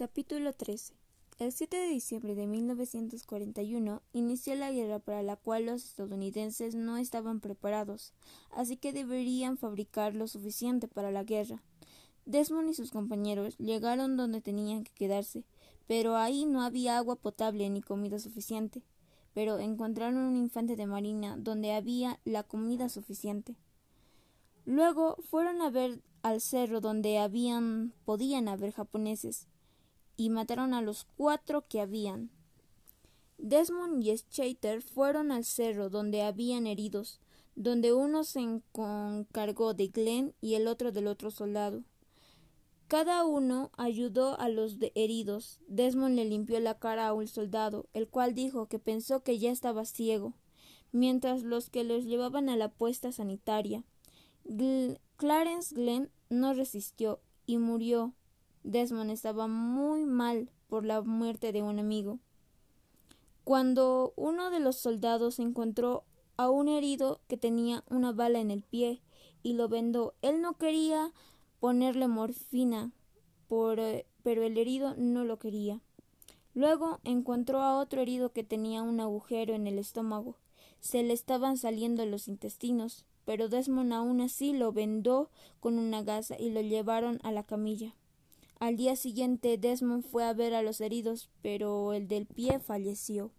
Capítulo 13 El 7 de diciembre de 1941 inició la guerra para la cual los estadounidenses no estaban preparados, así que deberían fabricar lo suficiente para la guerra. Desmond y sus compañeros llegaron donde tenían que quedarse, pero ahí no había agua potable ni comida suficiente. Pero encontraron un infante de marina donde había la comida suficiente. Luego fueron a ver al cerro donde habían podían haber japoneses y mataron a los cuatro que habían. Desmond y Schaeter fueron al cerro donde habían heridos, donde uno se encargó de Glenn y el otro del otro soldado. Cada uno ayudó a los heridos. Desmond le limpió la cara a un soldado, el cual dijo que pensó que ya estaba ciego, mientras los que los llevaban a la puesta sanitaria. Clarence Glenn no resistió y murió Desmond estaba muy mal por la muerte de un amigo. Cuando uno de los soldados encontró a un herido que tenía una bala en el pie y lo vendó, él no quería ponerle morfina, eh, pero el herido no lo quería. Luego encontró a otro herido que tenía un agujero en el estómago. Se le estaban saliendo los intestinos, pero Desmond aún así lo vendó con una gasa y lo llevaron a la camilla. Al día siguiente Desmond fue a ver a los heridos, pero el del pie falleció.